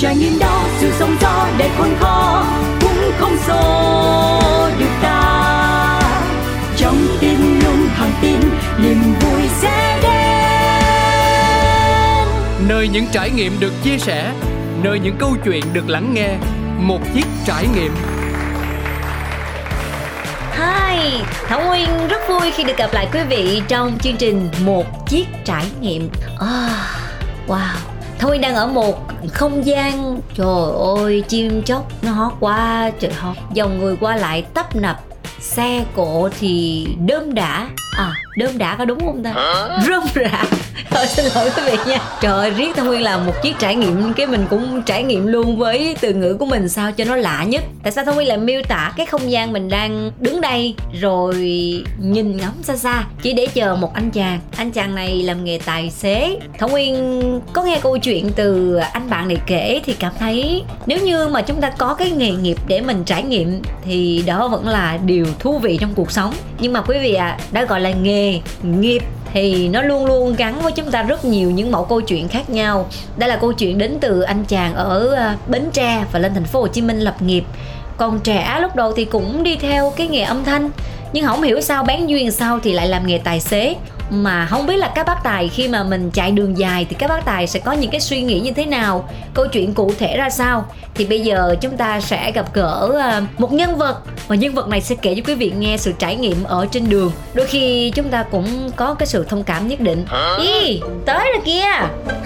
trải nghiệm đó sự sống gió đầy khôn khó cũng không xô được ta. Trong tim luôn thẳng tin niềm vui sẽ đến. Nơi những trải nghiệm được chia sẻ nơi những câu chuyện được lắng nghe một chiếc trải nghiệm. Hi, Thảo Nguyên rất vui khi được gặp lại quý vị trong chương trình Một Chiếc Trải Nghiệm. À, Wow, thôi đang ở một không gian. Trời ơi, chim chóc nó hót quá trời hót. Dòng người qua lại tấp nập Xe cộ thì đơm đã À, đơm đã có đúng không ta? Rơm rạ. Thôi xin lỗi quý vị nha. Trời ơi, riết Thảo Nguyên làm một chiếc trải nghiệm Cái mình cũng trải nghiệm luôn với từ ngữ của mình sao cho nó lạ nhất. Tại sao Thảo Nguyên lại miêu tả cái không gian mình đang đứng đây Rồi nhìn ngắm xa xa? Chỉ để chờ một anh chàng. Anh chàng này làm nghề tài xế. Thảo Nguyên có nghe câu chuyện từ anh bạn này kể Thì cảm thấy nếu như mà chúng ta có cái nghề nghiệp để mình trải nghiệm Thì đó vẫn là điều thú vị trong cuộc sống. Nhưng mà quý vị ạ, à, đã gọi là nghề, nghiệp thì nó luôn luôn gắn với chúng ta rất nhiều những mẫu câu chuyện khác nhau. Đây là câu chuyện đến từ anh chàng ở ờ, Bến Tre và lên thành phố Hồ Chí Minh lập nghiệp. Còn trẻ lúc đầu thì cũng đi theo cái nghề âm thanh nhưng không hiểu sao bán duyên sau thì lại làm nghề tài xế mà không biết là các bác tài khi mà mình chạy đường dài thì các bác tài sẽ có những cái suy nghĩ như thế nào? Câu chuyện cụ thể ra sao? Thì bây giờ chúng ta sẽ gặp gỡ à, một nhân vật. Và nhân vật này sẽ kể cho quý vị nghe sự trải nghiệm ở trên đường. Đôi khi chúng ta cũng có cái sự thông cảm nhất định. Ý, tới rồi kia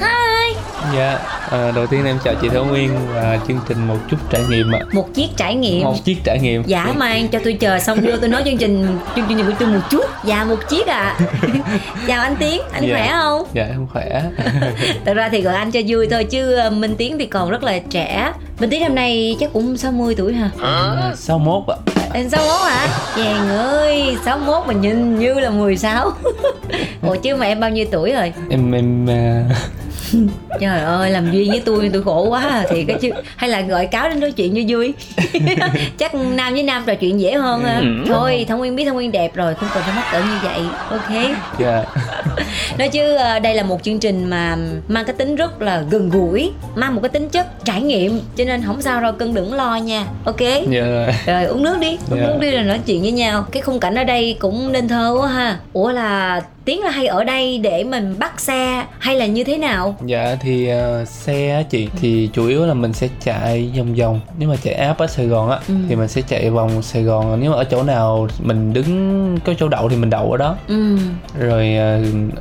hi Dạ, à, đầu tiên em chào chị Thảo Nguyên và chương trình một chút trải nghiệm ạ. một chiếc trải nghiệm Một chiếc trải nghiệm. Dạ mang cho tôi chờ xong vô tôi nói chương trình chương trình của tôi một chút Dạ một chiếc à Chào anh Tiến, anh Dạ. khỏe không? Dạ em khỏe. Thật ra thì gọi anh cho vui thôi chứ ờ, Minh Tiến thì còn rất là trẻ Minh Tiến năm nay chắc cũng 60 tuổi hả? À, 61 ạ. Em 61 hả? Chàng ơi, 61 mà nhìn như là 16 Ủa chứ mà em bao nhiêu tuổi rồi? Em em à, Trời ơi, làm duyên với tôi tôi khổ quá à. thì cái chứ Hay là gọi cáo đến nói chuyện cho vui Chắc nam với nam trò chuyện dễ hơn ha. Thôi, Thông Nguyên biết Thông Nguyên đẹp rồi Không cần phải mắc cỡ như vậy Ok dạ nói chứ ờ, đây là một chương trình mà mang cái tính rất là gần gũi mang một cái tính chất trải nghiệm cho nên không sao đâu cưng đừng lo nha. Ok? Dạ. Rồi. rồi uống nước đi. Uống Dạ. nước đi rồi nói chuyện với nhau. Cái khung cảnh ở đây cũng nên thơ quá ha. Ủa là tiến là hay ở đây để mình bắt xe hay là như thế nào Dạ thì à, xe á chị thì chủ yếu là mình sẽ chạy vòng vòng. Nếu mà chạy áp ở Sài Gòn á Ừ. thì mình sẽ chạy vòng Sài Gòn. Nếu mà ở chỗ nào mình đứng có chỗ đậu thì mình đậu ở đó. ừ Rồi à,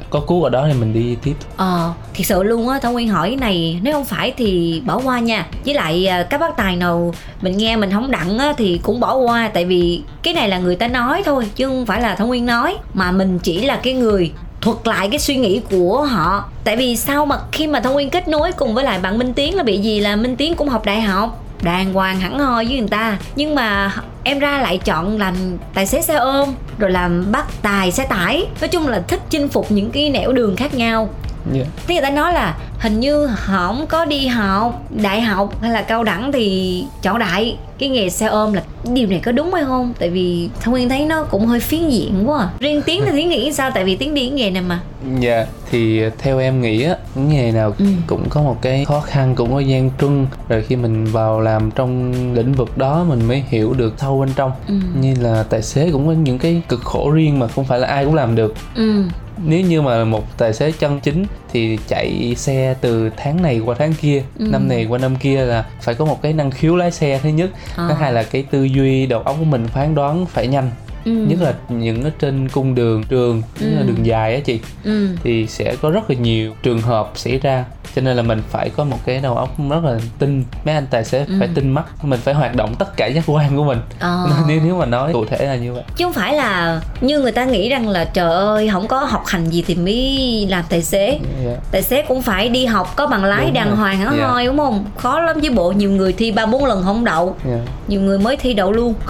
có cuốc ở đó thì mình đi tiếp. Ờ, thiệt sự luôn á, Thảo Nguyên hỏi cái này nếu không phải thì bỏ qua nha. Với lại à, các bác tài nào mình nghe mình không đặng á thì cũng bỏ qua tại vì cái này là người ta nói thôi chứ không phải là Thảo Nguyên nói. Mà mình chỉ là cái người thuật lại cái suy nghĩ của họ. Tại vì sao mà khi mà Thảo Nguyên kết nối cùng với lại bạn Minh Tiến là bị gì? Là Minh Tiến cũng học đại học đàng hoàng hẳn hoi với người ta. Nhưng mà em ra lại chọn làm tài xế xe ôm rồi làm bắt tài xe tải. Nói chung là thích chinh phục những cái nẻo đường khác nhau. Dạ. Thế người ta nói là hình như họ không có đi học đại học hay là cao đẳng thì chọn đại cái nghề xe ôm là điều này có đúng hay không? Tại vì Thông Nguyên thấy nó cũng hơi phiến diện quá. À. Riêng Tiến thì Tiến nghĩ sao? Tại vì Tiến đi cái nghề này mà. Dạ thì theo em nghĩ á nghề nào Ừ. cũng có một cái khó khăn cũng có gian truân rồi khi mình vào làm trong lĩnh vực đó mình mới hiểu được sâu bên trong Ừ. như là tài xế cũng có những cái cực khổ riêng mà không phải là ai cũng làm được Ừ. nếu như mà một tài xế chân chính thì chạy xe từ tháng này qua tháng kia Ừ. năm này qua năm kia là phải có một cái năng khiếu lái xe thứ nhất Ờ. thứ hai là cái tư duy đầu óc của mình phán đoán phải nhanh Ừ. nhất là những ở trên cung đường trường nhất là Ừ. đường dài á chị Ừ. thì sẽ có rất là nhiều trường hợp xảy ra cho nên là mình phải có một cái đầu óc rất là tinh mấy anh tài xế Ừ. phải tinh mắt mình phải hoạt động tất cả giác quan của mình Ờ. nếu nếu mà nói cụ thể là như vậy Chứ không phải là như người ta nghĩ rằng là trời ơi không có học hành gì thì mới làm tài xế Dạ. tài xế cũng phải đi học có bằng lái Đúng đàng rồi. hoàng hẳn Dạ. hoi đúng không khó lắm chứ bộ nhiều người thi ba bốn lần không đậu Dạ. nhiều người mới thi đậu luôn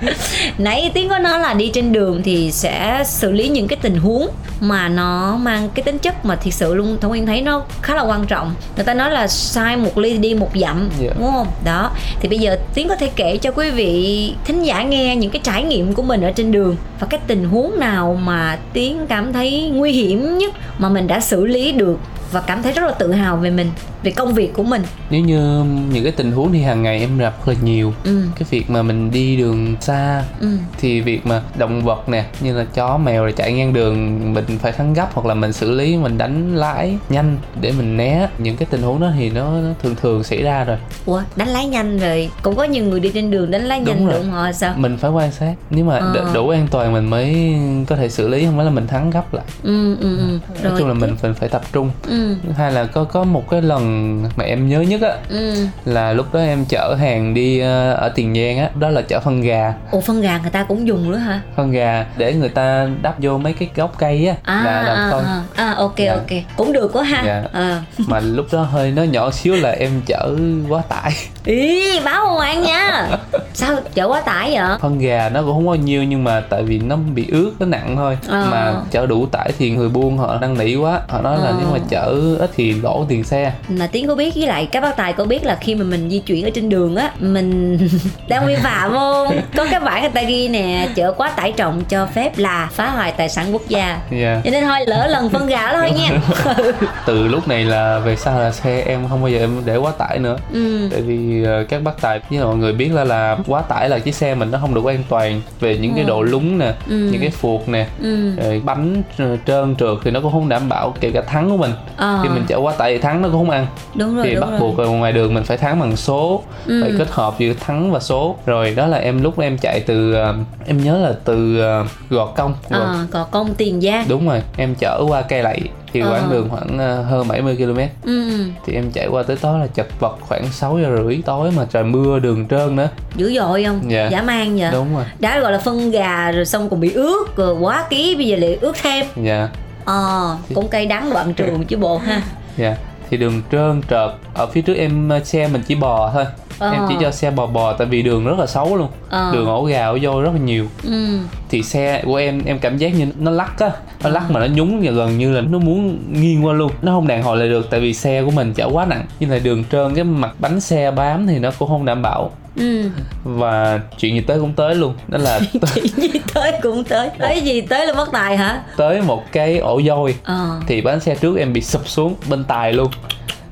nãy tiến có nói là đi trên đường thì sẽ xử lý những cái tình huống mà nó mang cái tính chất mà thiệt sự luôn thông nguyên thấy nó khá là quan trọng. Người ta nói là sai một ly đi một dặm Dạ. đúng không? Đó thì bây giờ tiến có thể kể cho quý vị thính giả nghe những cái trải nghiệm của mình ở trên đường và cái tình huống nào mà tiến cảm thấy nguy hiểm nhất mà mình đã xử lý được và cảm thấy rất là tự hào về mình về công việc của mình. Nếu như những cái tình huống thì hàng ngày em gặp rất là nhiều ừ. cái việc mà mình đi đường xa ừ. thì việc mà động vật nè như là chó mèo rồi chạy ngang đường mình phải thắng gấp hoặc là mình xử lý mình đánh lái nhanh để mình né. Những cái tình huống đó thì nó, nó thường thường xảy ra rồi. Ủa đánh lái nhanh rồi cũng có nhiều người đi trên đường đánh lái nhanh rồi. họ sao? Mình phải quan sát nếu mà Ờ. đủ an toàn mình mới có thể xử lý không phải là mình thắng gấp lại. Ừ ừ ừ. Nói chung là mình mình phải tập trung. Ừ hay là có có một cái lần mà em nhớ nhất á ừ. là lúc đó em chở hàng đi ờ, ở tiền giang á đó là chở phân gà. Ủa phân gà người ta cũng dùng nữa hả? Phân gà để người ta đắp vô mấy cái gốc cây á à là làm à, phân. à, à ok Dạ. ok. Cũng được quá ha. Dạ. Ờ. mà lúc đó hơi nó nhỏ xíu là em chở quá tải. Ý báo ông An nha sao? Chở quá tải vậy? Phân gà nó cũng không bao nhiêu nhưng mà tại vì nó bị ướt nó nặng thôi. Ờ. mà chở đủ tải thì người buôn họ năn nỉ quá. Họ nói là Ờ. nếu mà chở ít thì lỗ tiền xe. Mà tiến có biết với lại các bác tài có biết là khi mà mình di chuyển ở trên đường á mình đang vi phạm không? Có cái bảng người ta ghi nè chở quá tải trọng cho phép là phá hoại tài sản quốc gia. Yeah. cho nên thôi lỡ lần phân gà đó thôi nha. Từ lúc này là về sau là xe em không bao giờ em để quá tải nữa. Ừ. Tại vì ờ, các bác tài với mọi người biết là là quá tải là chiếc xe mình nó không được an toàn về những cái độ lúng nè Ừ. những cái phuộc nè ừ. rồi bánh tr- trơn trượt thì nó cũng không đảm bảo kể cả thắng của mình. Ờ. khi mình chở quá tải thì thắng nó cũng không ăn. Đúng rồi thì đúng bắt rồi. buộc ngoài đường mình phải thắng bằng số Ừ. phải kết hợp giữa thắng và số. Rồi đó là em lúc em chạy từ ờ, em nhớ là từ ờ, gò công Gò- ờ còn công tiền giang. Đúng rồi em chở qua cây lậy thì Ờ. quãng đường khoảng ờ, hơn 70 km ừ. Thì em chạy qua tới đó là chật vật khoảng 6 giờ rưỡi tối mà trời mưa đường trơn nữa. Dữ dội không? Dạ. dã man vậy? Đúng rồi. Đã gọi là phân gà rồi xong còn bị ướt rồi quá ký bây giờ lại ướt thêm. Dạ. Ờ cũng cay đắng đoạn trường chứ bộ ha. Dạ. Thì đường trơn trợt. Ở phía trước em ờ, xe mình chỉ bò thôi Ờ. em chỉ cho xe bò bò tại vì đường rất là xấu luôn. Ờ. đường ổ gà ổ vô rất là nhiều. Ừ. Thì xe của em em cảm giác như nó lắc á. Nó lắc mà nó nhúng và gần như là nó muốn nghiêng qua luôn. Nó không đàn hồi lại được tại vì xe của mình chở quá nặng. Như là đường trơn cái mặt bánh xe bám thì nó cũng không đảm bảo. Ừ. Và chuyện gì tới cũng tới luôn. Đó là chuyện gì tới cũng tới. Tới gì tới là mất tài hả? Tới một cái ổ dôi ờ. Thì bánh xe trước em bị sụp xuống bên tài luôn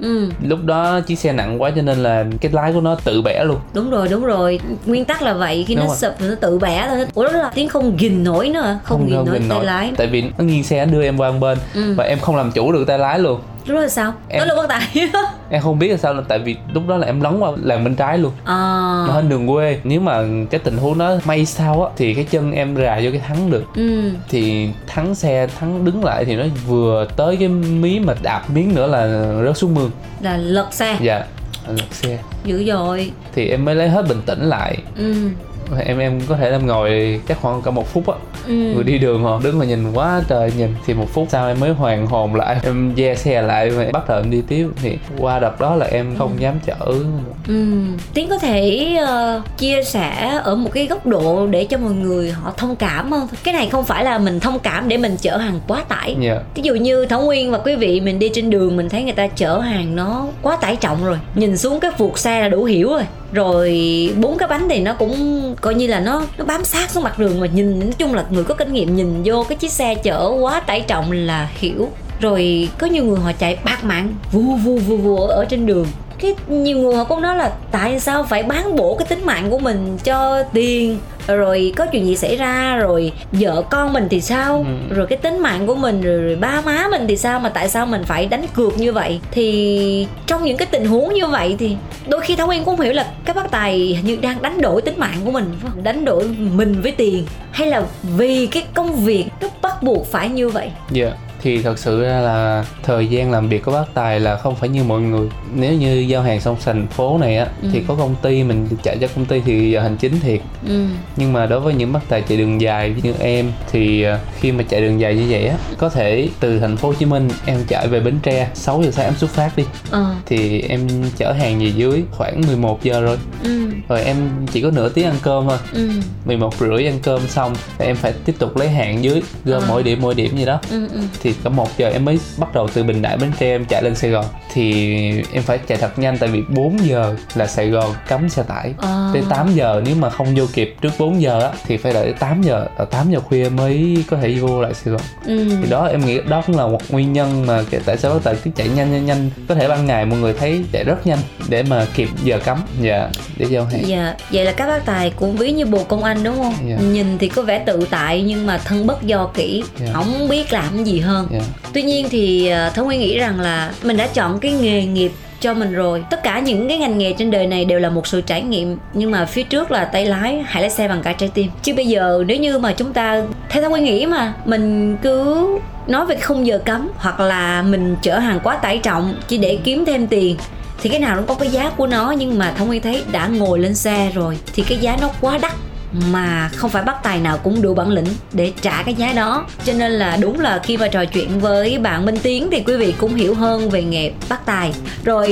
ừ. Lúc đó chiếc xe nặng quá cho nên là cái lái của nó tự bẻ luôn. Đúng rồi đúng rồi. Nguyên tắc là vậy khi Đúng nó rồi. sụp thì nó tự bẻ thôi. Ủa đó là tiếng không gìn nổi nữa hả? không, gìn nổi gìn tay lái. Tại vì nó nghiêng xe nó đưa em qua một bên Ừ. và em không làm chủ được tay lái luôn lúc đó là sao? Em- đó là mất tài em không biết là sao là tại vì lúc đó là em lấn qua làn bên trái luôn. Ờ mà hơn đường quê nếu mà cái tình huống đó may sao á thì cái chân em rà vô cái thắng được. Ừ. Thì thắng xe thắng đứng lại thì nó vừa tới cái mí mà đạp miếng nữa là rớt xuống mương. Là lật xe. Dạ lật xe. Dữ dội. Thì em mới lấy hết bình tĩnh lại. Ừ em em có thể em ngồi chắc khoảng cả một phút á ừ người đi đường họ đứng mà nhìn quá trời nhìn thì một phút sau em mới hoàn hồn lại em ve xe lại và bắt đầu em đi tiếp thì qua đợt đó là em không dám chở. Ừ, Tiến có thể ờ, chia sẻ ở một cái góc độ để cho mọi người họ thông cảm không? Cái này không phải là mình thông cảm để mình chở hàng quá tải. dạ Ví dụ như Thảo Nguyên và quý vị mình đi trên đường mình thấy người ta chở hàng nó quá tải trọng rồi. Nhìn xuống cái phuộc xe là đủ hiểu rồi. Rồi bốn cái bánh thì nó cũng coi như là nó nó bám sát xuống mặt đường mà nhìn, nói chung là người có kinh nghiệm nhìn vô cái chiếc xe chở quá tải trọng là hiểu. Rồi có nhiều người họ chạy bạc mạng, vu vu vu vu ở trên đường. Cái nhiều người họ cũng nói là tại sao phải bán bổ cái tính mạng của mình cho tiền? Rồi có chuyện gì xảy ra rồi vợ con mình thì sao? Ừ. rồi cái tính mạng của mình rồi, rồi ba má mình thì sao? Mà tại sao mình phải đánh cược như vậy? Thì trong những cái tình huống như vậy thì đôi khi thảo nguyên cũng hiểu là các bác tài như đang đánh đổi tính mạng của mình đánh đổi mình với tiền. Hay là vì cái công việc nó bắt buộc phải như vậy? Dạ thì thật sự ra là thời gian làm việc của bác tài là không phải như mọi người. Nếu như giao hàng xong thành phố này á Ừ. thì có công ty mình chạy cho công ty thì giờ hành chính thiệt. Ừ. Nhưng mà đối với những bác tài chạy đường dài như em thì ờ, khi mà chạy đường dài như vậy á có thể từ thành phố Hồ Chí Minh em chạy về Bến Tre 6 giờ sáng em xuất phát đi. Ờ. Thì em chở hàng về dưới khoảng 11 giờ rồi. Ừ. Rồi em chỉ có nửa tiếng ăn cơm thôi. Ừ. 11 rưỡi ăn cơm xong em phải tiếp tục lấy hàng dưới gom Ờ. mỗi điểm mỗi điểm gì đó. Ừ ừ. Thì cả một giờ em mới bắt đầu từ bình đại bến tre em chạy lên sài gòn thì em phải chạy thật nhanh tại vì 4 giờ là sài gòn cấm xe tải Ờ. tới 8 giờ nếu mà không vô kịp trước 4 giờ á thì phải đợi tới 8 giờ ở 8 giờ khuya mới có thể vô lại sài gòn ừ. thì đó em nghĩ đó cũng là một nguyên nhân mà tại sao tài cứ chạy nhanh nhanh nhanh có thể ban ngày mọi người thấy chạy rất nhanh để mà kịp giờ cấm dạ để giao hàng Dạ, vậy là các bác tài cũng ví như bồ công anh đúng không? Dạ. Nhìn thì có vẻ tự tại nhưng mà thân bất do kỹ, Dạ. không biết làm gì hơn. Dạ. Tuy nhiên thì ờ, Thảo Nguyên nghĩ rằng là mình đã chọn cái nghề nghiệp cho mình rồi. Tất cả những cái ngành nghề trên đời này đều là một sự trải nghiệm nhưng mà phía trước là tay lái hãy lái xe bằng cả trái tim. Chứ bây giờ nếu như mà chúng ta theo Thảo Nguyên nghĩ mà mình cứ nói về cái khung giờ cấm hoặc là mình chở hàng quá tải trọng chỉ để kiếm thêm tiền thì cái nào cũng có cái giá của nó. Nhưng mà thông nguyên thấy đã ngồi lên xe rồi thì cái giá nó quá đắt mà không phải bắt tài nào cũng đủ bản lĩnh để trả cái giá đó. Cho nên là đúng là khi mà trò chuyện với bạn Minh Tiến thì quý vị cũng hiểu hơn về nghề bắt tài. Rồi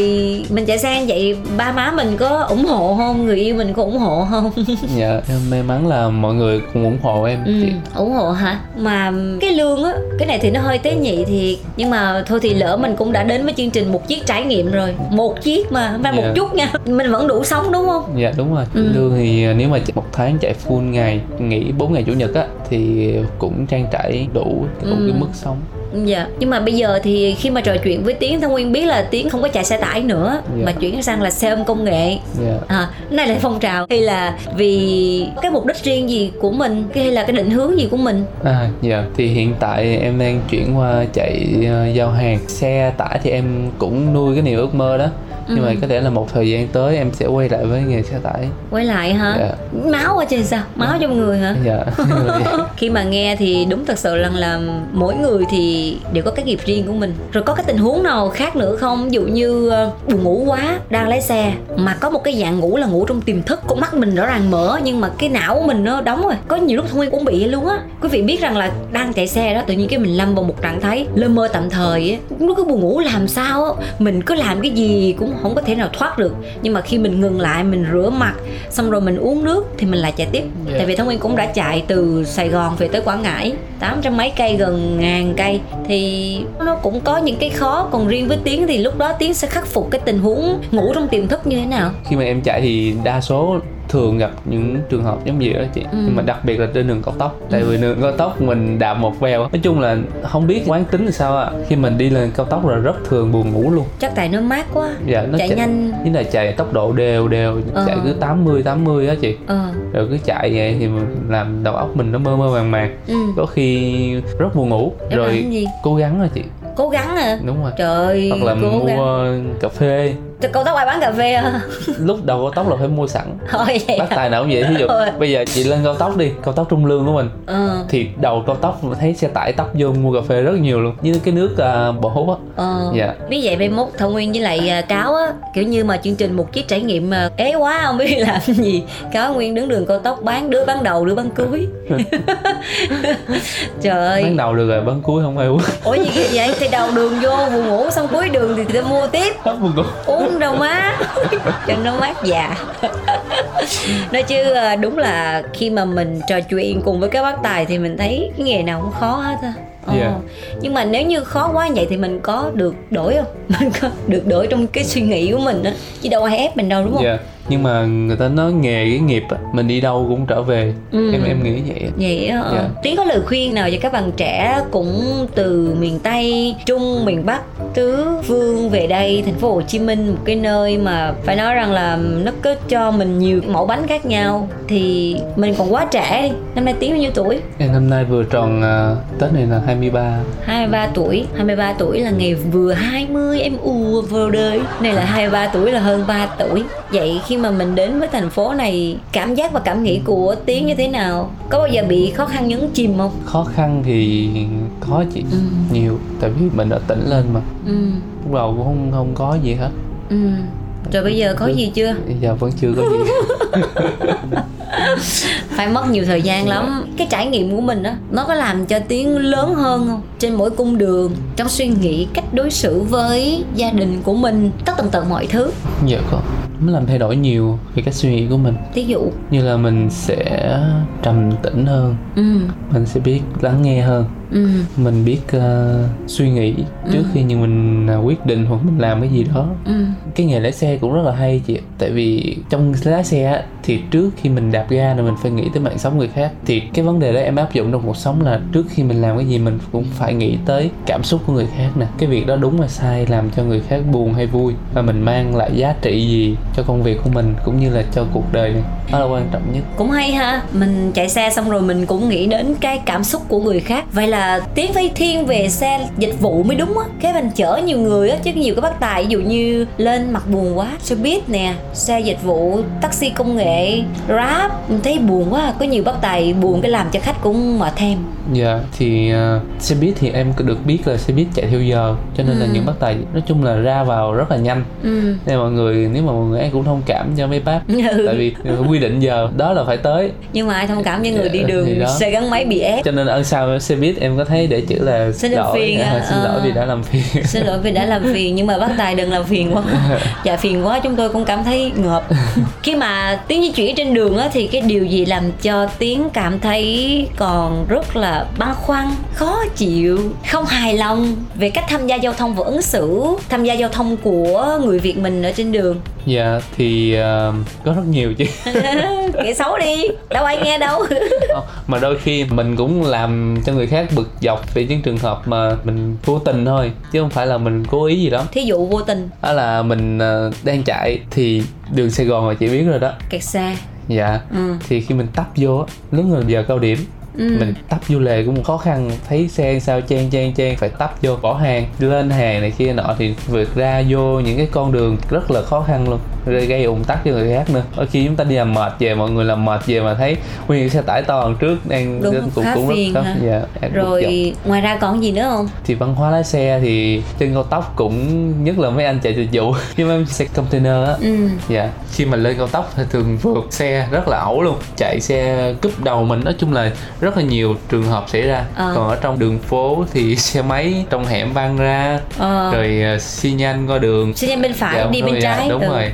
mình chạy sang vậy ba má mình có ủng hộ không? Người yêu mình có ủng hộ không? Dạ em may mắn là mọi người cũng ủng hộ em. Ừ, chị ủng hộ hả? Mà cái lương á cái này thì nó hơi tế nhị thiệt nhưng mà thôi thì lỡ mình cũng đã đến với chương trình một chiếc trải nghiệm rồi. Một chiếc mà không phải một Dạ. chút nha. Mình vẫn đủ sống đúng không? Dạ đúng rồi. Ừ. lương thì nếu mà một tháng chạy full ngày nghỉ 4 ngày chủ nhật á thì cũng trang trải đủ đủ Ừ. cái mức sống Dạ, nhưng mà bây giờ thì khi mà trò chuyện với Tiến, Thông Nguyên biết là Tiến không có chạy xe tải nữa Dạ. mà chuyển sang là xe ôm công nghệ. dạ À, này là phong trào hay là vì cái mục đích riêng gì của mình hay là cái định hướng gì của mình? À dạ thì hiện tại em đang chuyển qua chạy ờ, giao hàng xe tải thì em cũng nuôi cái niềm ước mơ đó nhưng mà Ừ. có thể là một thời gian tới em sẽ quay lại với nghề xe tải Quay lại hả? Dạ. Máu ở trên sao? Máu trong người hả? dạ khi mà nghe thì đúng thật sự rằng là mỗi người thì đều có cái nghiệp riêng của mình rồi có cái tình huống nào khác nữa không ví dụ như ờ, buồn ngủ quá đang lái xe mà có một cái dạng ngủ là ngủ trong tiềm thức con mắt mình rõ ràng mở nhưng mà cái não của mình nó đóng rồi có nhiều lúc nguyên cũng bị luôn á quý vị biết rằng là đang chạy xe đó tự nhiên cái mình lâm vào một trạng thái lơ mơ tạm thời á nó cứ buồn ngủ làm sao á mình cứ làm cái gì cũng không có thể nào thoát được. Nhưng mà khi mình ngừng lại mình rửa mặt xong rồi mình uống nước thì mình lại chạy tiếp. Dạ. tại vì thông nguyên cũng đã chạy từ sài gòn về tới quảng ngãi tám trăm mấy cây gần ngàn cây. Thì nó cũng có những cái khó còn riêng với tiến thì lúc đó tiến sẽ khắc phục cái tình huống ngủ trong tiềm thức như thế nào? Khi mà em chạy thì đa số thường gặp những trường hợp giống vậy đó chị. Ừ. nhưng mà đặc biệt là trên đường cao tốc. Tại vì đường cao tốc mình đạp một vèo nói chung là không biết quán tính là sao ạ khi mình đi lên cao tốc là rất thường buồn ngủ luôn. Chắc tại nó mát quá. Dạ nó chạy nhanh. như là chạy tốc độ đều đều. Ờ. chạy cứ 80 80 á chị. Ờ. Rồi cứ chạy vậy thì mình làm đầu óc mình nó mơ mơ màng màng. Ừ. Có khi rất buồn ngủ. Làm rồi gì? cố gắng rồi chị. Cố gắng à đúng rồi. Trời hoặc là cố gắng. mua cà phê Cho cao tốc ai bán cà phê à? Lúc đầu cao tốc là phải mua sẵn. Thôi vậy bác à? tài nào cũng vậy ví dụ bây giờ chị lên cao tốc đi cao tốc trung lương của mình. Ờ thì đầu cao tốc mà thấy xe tải tấp vô mua cà phê rất nhiều luôn như cái nước uh, bò hút á. Ờ, Dạ. biết vậy mai mốt Thảo Nguyên với lại à, Cáo á Kiểu như mà chương trình một chiếc trải nghiệm mà ế quá không biết làm gì. Cáo Nguyên đứng đường cao tốc bán đứa bán đầu đứa bán cuối. Trời ơi. Ban đầu được rồi bán cuối không ai uống. Ủa gì vậy thì đầu đường vô buồn ngủ xong cuối đường thì tao mua tiếp. Hết đâu má. Cho nó mát dạ nói chứ à, đúng là khi mà mình trò chuyện cùng với các bác tài thì mình thấy cái nghề nào cũng khó hết á. Ờ. Dạ. nhưng mà nếu như khó quá vậy thì mình có được đổi không? Mình có được đổi trong cái suy nghĩ của mình á. Chứ đâu ai ép mình đâu đúng không? Dạ nhưng mà người ta nói nghề cái nghiệp á mình đi đâu cũng trở về. Ừ. em em nghĩ vậy vậy á Dạ. tiến có lời khuyên nào cho các bạn trẻ cũng từ miền tây trung miền bắc tứ phương về đây thành phố hồ chí minh một cái nơi mà phải nói rằng là nó có cho mình nhiều mẫu bánh khác nhau. Thì mình còn quá trẻ đi. Năm nay tiến bao nhiêu tuổi? Em năm nay vừa tròn à, tết này là 23 23 tuổi. 23 tuổi là ngày vừa 20 em ùa vào đời. Này là 23 tuổi là hơn 3 tuổi. Vậy khi mà mình đến với thành phố này cảm giác và cảm nghĩ của tiến như thế nào? Có bao giờ bị khó khăn nhấn chìm không? Khó khăn thì có chị Ừ. nhiều. Tại vì mình ở tỉnh lên mà. Ừ. Lúc đầu cũng không không có gì hết. Ừ. Rồi bây giờ có gì chưa? Bây giờ vẫn chưa có gì. Phải mất nhiều thời gian lắm. Cái trải nghiệm của mình đó nó có làm cho tiến lớn hơn không? Trên mỗi cung đường trong suy nghĩ cách đối xử với gia đình của mình tất tần tật mọi thứ. Dạ có nó làm thay đổi nhiều về cách suy nghĩ của mình. Ví dụ. Như là mình sẽ trầm tĩnh hơn. Ừ. Mình sẽ biết lắng nghe hơn ừ. Mình biết ờ, suy nghĩ trước khi nhưng mình ờ, quyết định hoặc mình làm cái gì đó. Ừ. Cái nghề lái xe cũng rất là hay chị tại vì trong lái xe thì trước khi mình đạp ga là mình phải nghĩ tới mạng sống người khác. Thì cái vấn đề đó em áp dụng trong cuộc sống là trước khi mình làm cái gì mình cũng phải nghĩ tới cảm xúc của người khác nè. Cái việc đó đúng hay sai làm cho người khác buồn hay vui và mình mang lại giá trị gì cho công việc của mình cũng như là cho cuộc đời này. Đó là quan trọng nhất. Cũng hay ha. Mình chạy xe xong rồi mình cũng nghĩ đến cái cảm xúc của người khác. Vậy là tiến phải thiên về xe dịch vụ mới đúng á. Cái mình chở nhiều người á chứ nhiều cái bắt tài ví dụ như lên mặt buồn quá xe buýt nè xe dịch vụ taxi công nghệ grab mình thấy buồn quá có nhiều bắt tài buồn cái làm cho khách cũng mệt thêm. Dạ thì uh, xe buýt thì em được biết là xe buýt chạy theo giờ cho nên là Ừ. những bác tài nói chung là ra vào rất là nhanh. Ừ. Nên mọi người nếu mà mọi người em cũng thông cảm cho mấy bác Ừ. tại vì quy định giờ đó là phải tới. Nhưng mà ai thông cảm với người đi Dạ, đường thì đó. xe gắn máy bị ép. Cho nên ở sau xe buýt em có thấy để chữ là Xin lỗi phiền à, xin lỗi vì đã làm phiền. xin lỗi vì đã làm phiền nhưng mà bác tài đừng làm phiền quá. Dạ phiền quá chúng tôi cũng cảm thấy ngợp. Khi mà tiến di chuyển trên đường á thì cái điều gì làm cho tiến cảm thấy còn rất là băn khoăn khó chịu không hài lòng về cách tham gia giao thông và ứng xử tham gia giao thông của người việt mình ở trên đường dạ thì uh, có rất nhiều chứ. Kể xấu đi đâu ai nghe đâu. Ờ, mà đôi khi mình cũng làm cho người khác bực dọc vì những trường hợp mà mình vô tình thôi chứ không phải là mình cố ý gì đó. Thí dụ vô tình. Đó là mình ờ, đang chạy thì đường Sài Gòn là chị biết rồi đó. Kẹt xe. Dạ ừ. thì khi mình tấp vô á, lúc là giờ cao điểm Ừ. mình tấp vô lề cũng khó khăn thấy xe sao chen chen chen phải tấp vô bỏ hàng lên hàng này kia nọ thì vượt ra vô những cái con đường rất là khó khăn luôn rồi gây ủng tắc cho người khác nữa. Đôi khi chúng ta đi làm mệt về mọi người làm mệt về mà thấy nguyên xe tải to đằng trước đang Đúng, cũng cũng rất khó. dạ, rồi ngoài ra còn gì nữa không? Thì văn hóa lái xe thì trên cao tốc cũng nhất là mấy anh chạy dịch vụ nhưng mà xe container á. Ừ. Dạ. Khi mà lên cao tốc thì thường vượt xe rất là ẩu luôn chạy xe cúp đầu mình nói chung là rất là nhiều trường hợp xảy ra Ờ. còn ở trong đường phố thì xe máy trong hẻm văng ra ờ rồi uh, xi nhan qua đường xin em bên phải Dạ, đi bên thôi, dạ, trái đúng ừ. rồi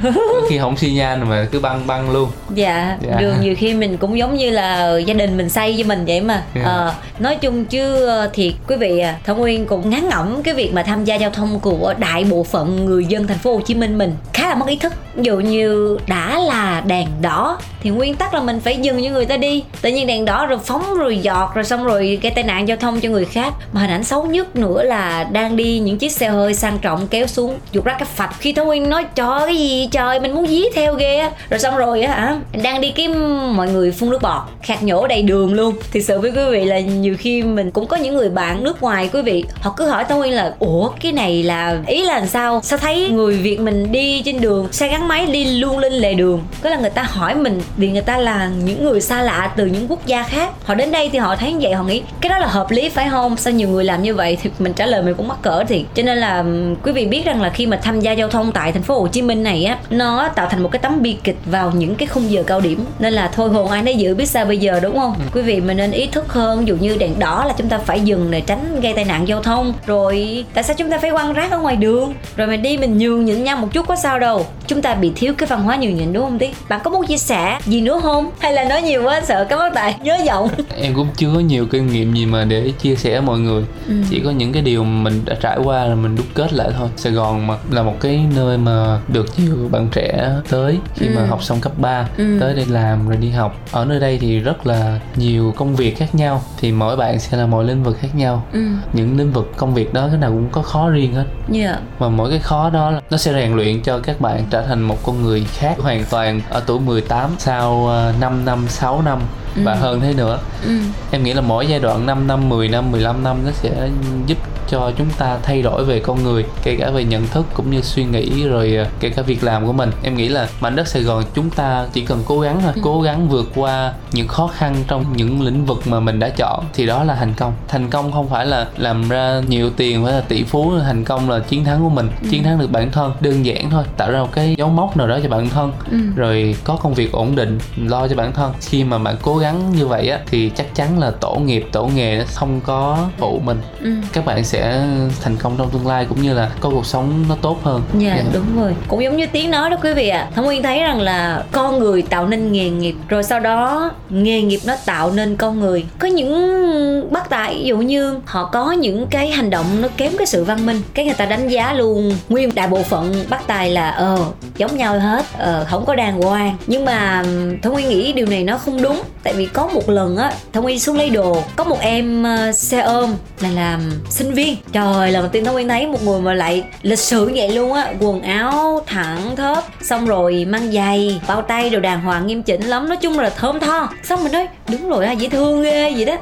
khi không xi nhan mà cứ băng băng luôn dạ, Dạ. đường nhiều khi mình cũng giống như là gia đình mình xây cho mình vậy mà Dạ. Ờ, nói chung chứ thì quý vị à thảo nguyên cũng ngán ngẩm cái việc mà tham gia giao thông của đại bộ phận người dân thành phố hồ chí minh mình khá là mất ý thức ví dụ như đã là đèn đỏ thì nguyên tắc là mình phải dừng cho người ta đi tự nhiên đèn đỏ rồi phóng rồi giọt, rồi xong rồi gây tai nạn giao thông cho người khác. Mà hình ảnh xấu nhất nữa là đang đi những chiếc xe hơi sang trọng kéo xuống, dục ra cái phạch khi Thấu nguyên nói, trời cái gì trời? Mình muốn dí theo ghê rồi xong rồi á hả, đang đi kiếm mọi người phun nước bọt, khạc nhổ đầy đường luôn. Thì sự với quý vị là nhiều khi mình cũng có những người bạn nước ngoài, quý vị, họ cứ hỏi Thấu nguyên là, ủa, cái này là, ý là làm sao? Sao thấy người việt mình đi trên đường, xe gắn máy đi luôn lên lề đường? Có là người ta hỏi mình vì người ta là những người xa lạ từ những quốc gia khác, họ đến đây thì họ thấy như vậy họ nghĩ cái đó là hợp lý phải không? Sao nhiều người làm như vậy thì mình trả lời mình cũng mắc cỡ thiệt cho nên là quý vị biết rằng là khi mà tham gia giao thông tại thành phố Hồ Chí Minh này á nó tạo thành một cái tấm bi kịch vào những cái khung giờ cao điểm. Nên là thôi hồn ai nấy dự biết sao bây giờ đúng không? Quý vị mình nên ý thức hơn ví dụ như đèn đỏ là chúng ta phải dừng để tránh gây tai nạn giao thông. Rồi tại sao chúng ta phải quăng rác ở ngoài đường? Rồi mình đi mình nhường nhịn nhau một chút có sao đâu. Chúng ta bị thiếu cái văn hóa nhường nhịn đúng không tí bạn có muốn chia sẻ gì nữa không? Hay là nói nhiều quá sợ các bác tài nhớ giọng em cũng chưa có nhiều kinh nghiệm gì mà để chia sẻ với mọi người. Ừ. chỉ có những cái điều mình đã trải qua là mình đúc kết lại thôi. Sài gòn mà là một cái nơi mà được nhiều bạn trẻ tới khi mà Ừ. học xong cấp 3 Ừ. tới đây làm rồi đi học. Ở nơi đây thì rất là nhiều công việc khác nhau thì mỗi bạn sẽ là mỗi lĩnh vực khác nhau. Ừ. Những lĩnh vực công việc đó cái nào cũng có khó riêng hết. Dạ. Mà mỗi cái khó đó là- nó sẽ rèn luyện cho các bạn trở thành một con người khác hoàn toàn ở tuổi 18 sau ờ, 5 năm 6 năm và Ừ. hơn thế nữa ừ em nghĩ là mỗi giai đoạn 5 năm 10 năm 15 năm nó sẽ giúp cho chúng ta thay đổi về con người kể cả về nhận thức cũng như suy nghĩ rồi ờ, kể cả việc làm của mình. Em nghĩ là mảnh đất Sài Gòn chúng ta chỉ cần cố gắng thôi cố gắng vượt qua những khó khăn trong những lĩnh vực mà mình đã chọn thì đó là thành công. Thành công không phải là làm ra nhiều tiền phải là tỷ phú thành công là chiến thắng của mình chiến thắng được bản thân. Đơn giản thôi tạo ra một cái dấu mốc nào đó cho bản thân ừ. rồi có công việc ổn định lo cho bản thân. Khi mà bạn cố gắng như vậy á thì chắc chắn là tổ nghiệp tổ nghề nó không có phụ mình. Ừ. Các bạn sẽ sẽ thành công trong tương lai cũng như là có cuộc sống nó tốt hơn. Dạ yeah, đúng rồi. Cũng giống như tiếng nói đó quý vị ạ. À. Thẩm Nguyên thấy rằng là con người tạo nên nghề nghiệp Rồi sau đó nghề nghiệp nó tạo nên con người. Có những bác tài ví dụ như họ có những cái hành động nó kém cái sự văn minh Cái người ta đánh giá luôn. Nguyên đại bộ phận bác tài là ờ giống nhau hết ờ không có đàng hoàng. Nhưng mà Thẩm Nguyên nghĩ điều này nó không đúng Tại vì có một lần á thông Nguyên xuống lấy đồ Có một em uh, xe ôm là làm sinh viên. Trời lần đầu tiên thông Nguyên thấy một người mà lại lịch sự vậy luôn á Quần áo thẳng thớp Xong rồi mang giày Bao tay đồ đàng hoàng nghiêm chỉnh lắm Nói chung là thơm tho. Xong mình nói đúng rồi ha dễ thương ghê vậy đó.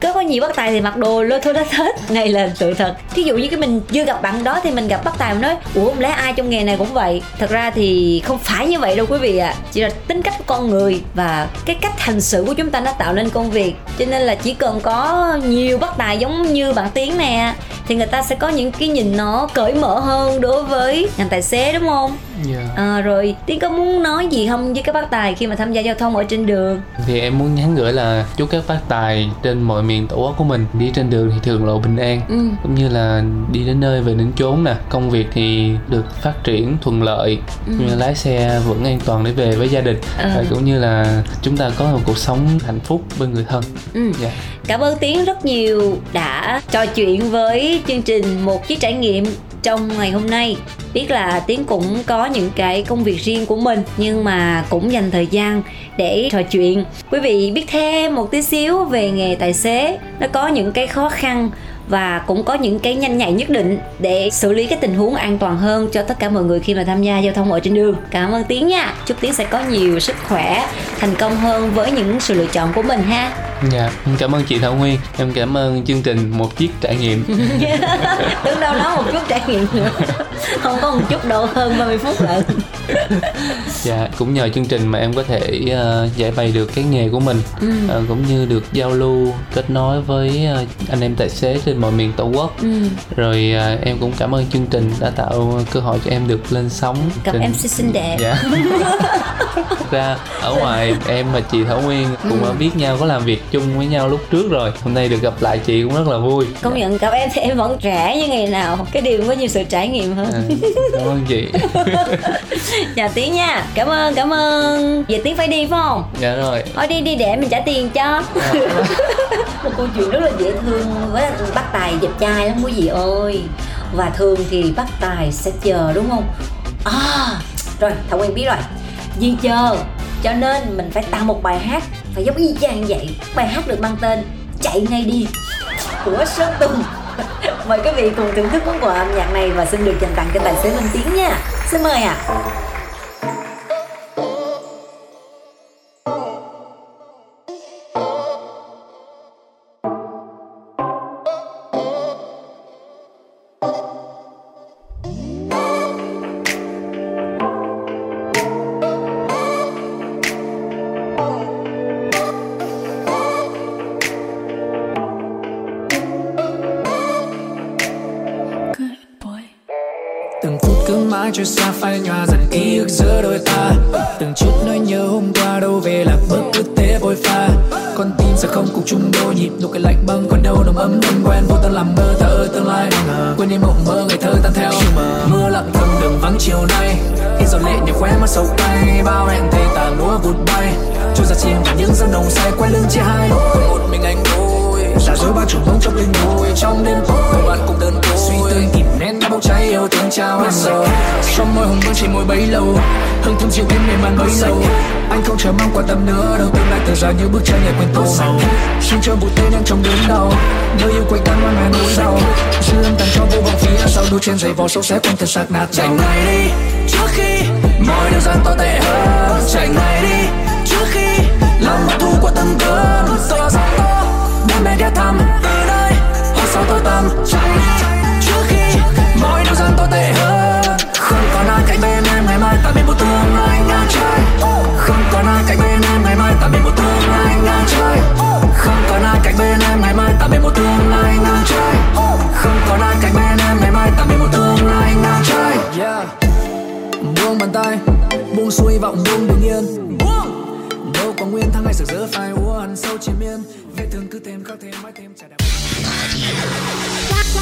Có có nhiều bắt tài thì mặc đồ lôi thôi đó hết. Này là sự thật. Thí dụ như cái mình chưa gặp bạn đó thì mình gặp bắt tài mình nói Ủa không lẽ ai trong nghề này cũng vậy? Thật ra thì không phải như vậy đâu quý vị ạ. À. Chỉ là tính cách của con người Và cái cách hành xử của chúng ta nó tạo nên công việc. Cho nên là chỉ cần có nhiều bất tài giống như bạn tiến nè, thì người ta sẽ có những cái nhìn nó cởi mở hơn đối với ngành tài xế, đúng không? Yeah. Dạ. à, rồi tiến có muốn nói gì không với các bác tài khi mà tham gia giao thông ở trên đường thì em muốn nhắn gửi là chúc các bác tài trên mọi miền tổ quốc của mình đi trên đường thì thường lộ bình an ừ. cũng như là đi đến nơi về đến chốn nè công việc thì được phát triển thuận lợi ừ. như lái xe vẫn an toàn để về với gia đình ừ. và cũng như là chúng ta có một cuộc sống hạnh phúc bên người thân ừ. yeah. Dạ. cảm ơn tiến rất nhiều đã trò chuyện với chương trình một chiếc trải nghiệm trong ngày hôm nay. Biết là tiến cũng có những cái công việc riêng của mình, nhưng mà cũng dành thời gian để trò chuyện. Quý vị biết thêm một tí xíu về nghề tài xế. Nó có những cái khó khăn và cũng có những cái nhanh nhạy nhất định để xử lý cái tình huống an toàn hơn cho tất cả mọi người khi mà tham gia giao thông ở trên đường. Cảm ơn tiến nha. Chúc tiến sẽ có nhiều sức khỏe thành công hơn với những sự lựa chọn của mình ha. Dạ cảm ơn chị thảo nguyên. Em cảm ơn chương trình một chiếc trải nghiệm. Đứng đâu nói một chút trải nghiệm nữa. Không có một chút đâu hơn 30 phút lận dạ cũng nhờ chương trình mà em có thể uh, giải bày được cái nghề của mình. Ừ. uh, cũng như được giao lưu kết nối với uh, anh em tài xế trên mọi miền tổ quốc. Ừ. rồi uh, em cũng cảm ơn chương trình đã tạo cơ hội cho em được lên sóng. Gặp trên... em xinh đẹp. Dạ. ra ở ngoài em và chị thảo nguyên cũng ừ. biết nhau có làm việc chung với nhau lúc trước rồi. Hôm nay được gặp lại chị cũng rất là vui. Công nhận gặp em thì em vẫn trẻ như ngày nào. Cái điều có nhiều sự trải nghiệm hơn. À, cảm ơn chị. Chào tiến nha. Cảm ơn cảm ơn. Giờ tiến phải đi phải không? Dạ rồi. Thôi đi đi để mình trả tiền cho. À. một câu chuyện rất là dễ thương với bác tài đẹp trai lắm quý vị ơi. Và thường thì bác tài sẽ chờ đúng không? À rồi, thảo quen biết rồi. Vì chờ, cho nên mình phải tạo một bài hát, phải giống y chang vậy. Bài hát được mang tên chạy ngay đi của sơn tùng. Mời quý vị cùng thưởng thức món quà âm nhạc này và xin được dành tặng cho tài xế minh tiến nha. Xin mời ạ. à. Phai nhòa dần ký ức giữa đôi ta. Từng chút nỗi nhớ hôm qua đâu về là bước cứ thế bôi pha. Con tim sẽ không cùng chung đôi nhịp nụ cười lạnh băng, còn đâu nồng ấm thân quen, vô tâm làm mơ thở tương lai. Quên đi mộng mơ, ngày thơ tan theo. Mưa lặng thầm đường vắng chiều nay. Khi giọt lệ nhẹ khóe mắt sầu cay, bao hẹn thề tàn lúa vụt bay. Trôi ra chim và những giấc nồng say, quay lưng chia hai. Lúc một mình anh thôi giả dối bao trùng bóng trong linh hồn trong đêm tối nén cháy yêu thương trao hết rồi. Trong môi hồng vẫn chỉ môi bấy lâu, hương thơm dịu êm mềm màn bấy lâu. Anh không chờ mong quan tâm nữa, đâu tương lai tờ ra như bức tranh nhẹ quên tô màu xin cho bụi tên anh trong đớn đau nơi yêu quay tan mang màn nỗi đau. Dư âm tàn cho vô vọng phía sau đu trên giày vò sâu xé quanh thật sạc nát chạy ngay đi, trước khi mọi điều gian tồi tệ hơn. Chạy ngay đi, trước khi lòng mà thu qua từng cơn. To rất to, đam mê ghé thăm, từ đây hoặc sau tôi tâm chạy tệ hơn. Không còn ai cạnh bên em, ngày mai ta biết một tương lai ngang trời không còn ai cạnh bên em, ngày mai ta biết một tương lai ngang trời không còn ai cạnh bên em, ngày mai ta biết một tương lai ngang trời không còn ai cạnh bên em, ngày mai ta biết một tương lai ngang trời yeah. Buông bàn tay, buông xuôi vọng, buông bình yên. Đâu còn nguyên tháng ngày sực rỡ phai úa hằn sâu chiến miên. Vết thương cứ thêm, khắc thêm, mãi thêm chả đẹp